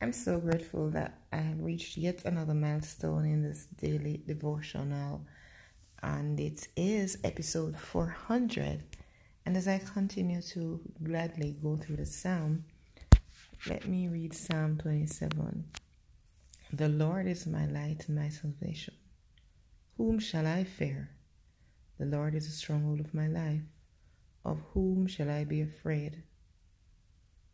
I'm so grateful that I have reached yet another milestone in this daily devotional, and it is episode 400. And as I continue to gladly go through the psalm, let me read Psalm 27. The Lord is my light and my salvation. Whom shall I fear? The Lord is the stronghold of my life. Of whom shall I be afraid?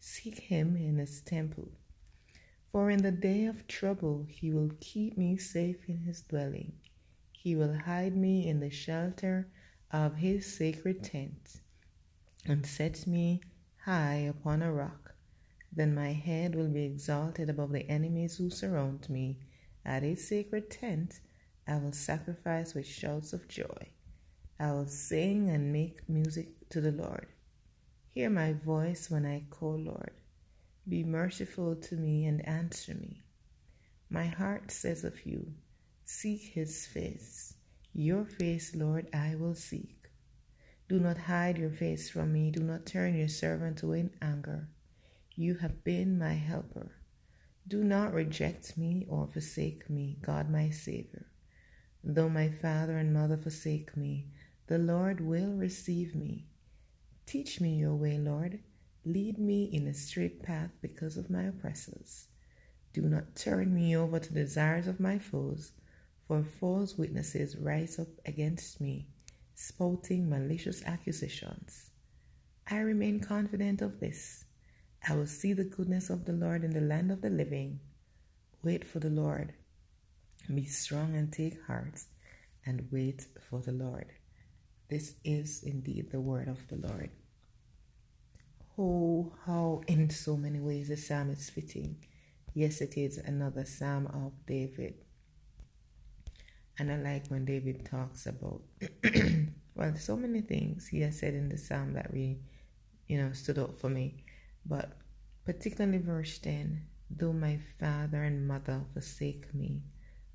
seek him in his temple. For in the day of trouble he will keep me safe in his dwelling. He will hide me in the shelter of his sacred tent and set me high upon a rock. Then my head will be exalted above the enemies who surround me. At his sacred tent I will sacrifice with shouts of joy. I will sing and make music to the Lord. Hear my voice when I call, Lord. Be merciful to me and answer me. My heart says of you, Seek his face. Your face, Lord, I will seek. Do not hide your face from me. Do not turn your servant away in anger. You have been my helper. Do not reject me or forsake me, God my Savior. Though my father and mother forsake me, the Lord will receive me. Teach me your way, Lord. Lead me in a straight path because of my oppressors. Do not turn me over to the desires of my foes, for false witnesses rise up against me, spouting malicious accusations. I remain confident of this. I will see the goodness of the Lord in the land of the living. Wait for the Lord. Be strong and take heart, and wait for the Lord. This is indeed the word of the Lord. Oh, how in so many ways the psalm is fitting. Yes, it is another psalm of David. And I like when David talks about, well, so many things he has said in the psalm that really, you know, stood out for me. But particularly verse 10 though my father and mother forsake me,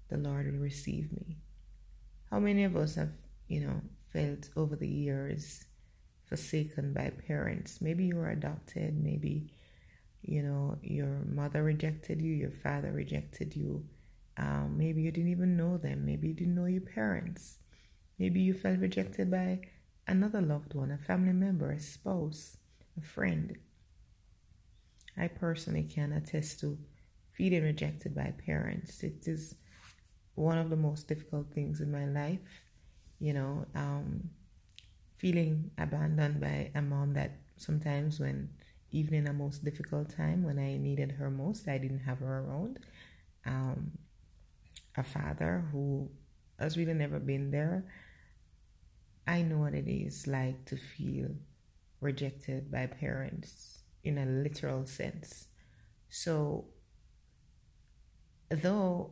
the Lord will receive me. How many of us have, you know, felt over the years forsaken by parents. Maybe you were adopted, maybe you know your mother rejected you, your father rejected you. Um, maybe you didn't even know them. Maybe you didn't know your parents. Maybe you felt rejected by another loved one, a family member, a spouse, a friend. I personally can attest to feeling rejected by parents. It is one of the most difficult things in my life you know, um, feeling abandoned by a mom that sometimes when even in a most difficult time when I needed her most, I didn't have her around. Um, a father who has really never been there. I know what it is like to feel rejected by parents in a literal sense. So, though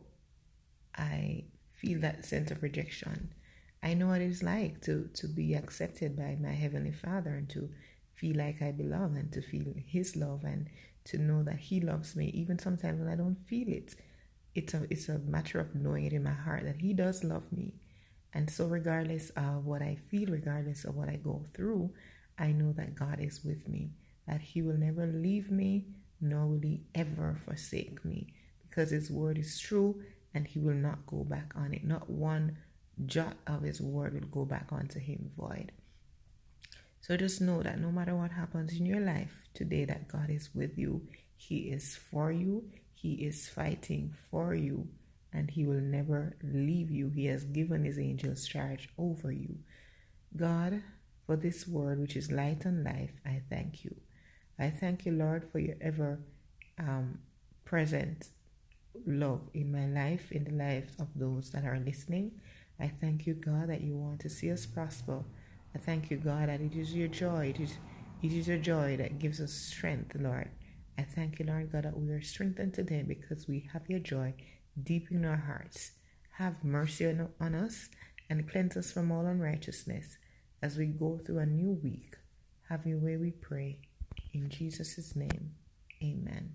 I feel that sense of rejection, I know what it's like to, to be accepted by my Heavenly Father and to feel like I belong and to feel His love and to know that He loves me, even sometimes when I don't feel it. It's a, it's a matter of knowing it in my heart that He does love me. And so, regardless of what I feel, regardless of what I go through, I know that God is with me, that He will never leave me, nor will He ever forsake me, because His word is true and He will not go back on it. Not one jot of his word will go back onto him void. So just know that no matter what happens in your life today, that God is with you. He is for you. He is fighting for you. and He will never leave you. He has given His angels charge over you. God, for this word which is light and life, I thank you. I thank you, Lord, for your ever um, present love in my life, in the lives of those that are listening. I thank you, God, that you want to see us prosper. I thank you, God, that it is your joy. It is, it is your joy that gives us strength, Lord. I thank you, Lord God, that we are strengthened today because we have your joy deep in our hearts. Have mercy on, on us and cleanse us from all unrighteousness as we go through a new week. Have your way, we pray. In Jesus' name, amen.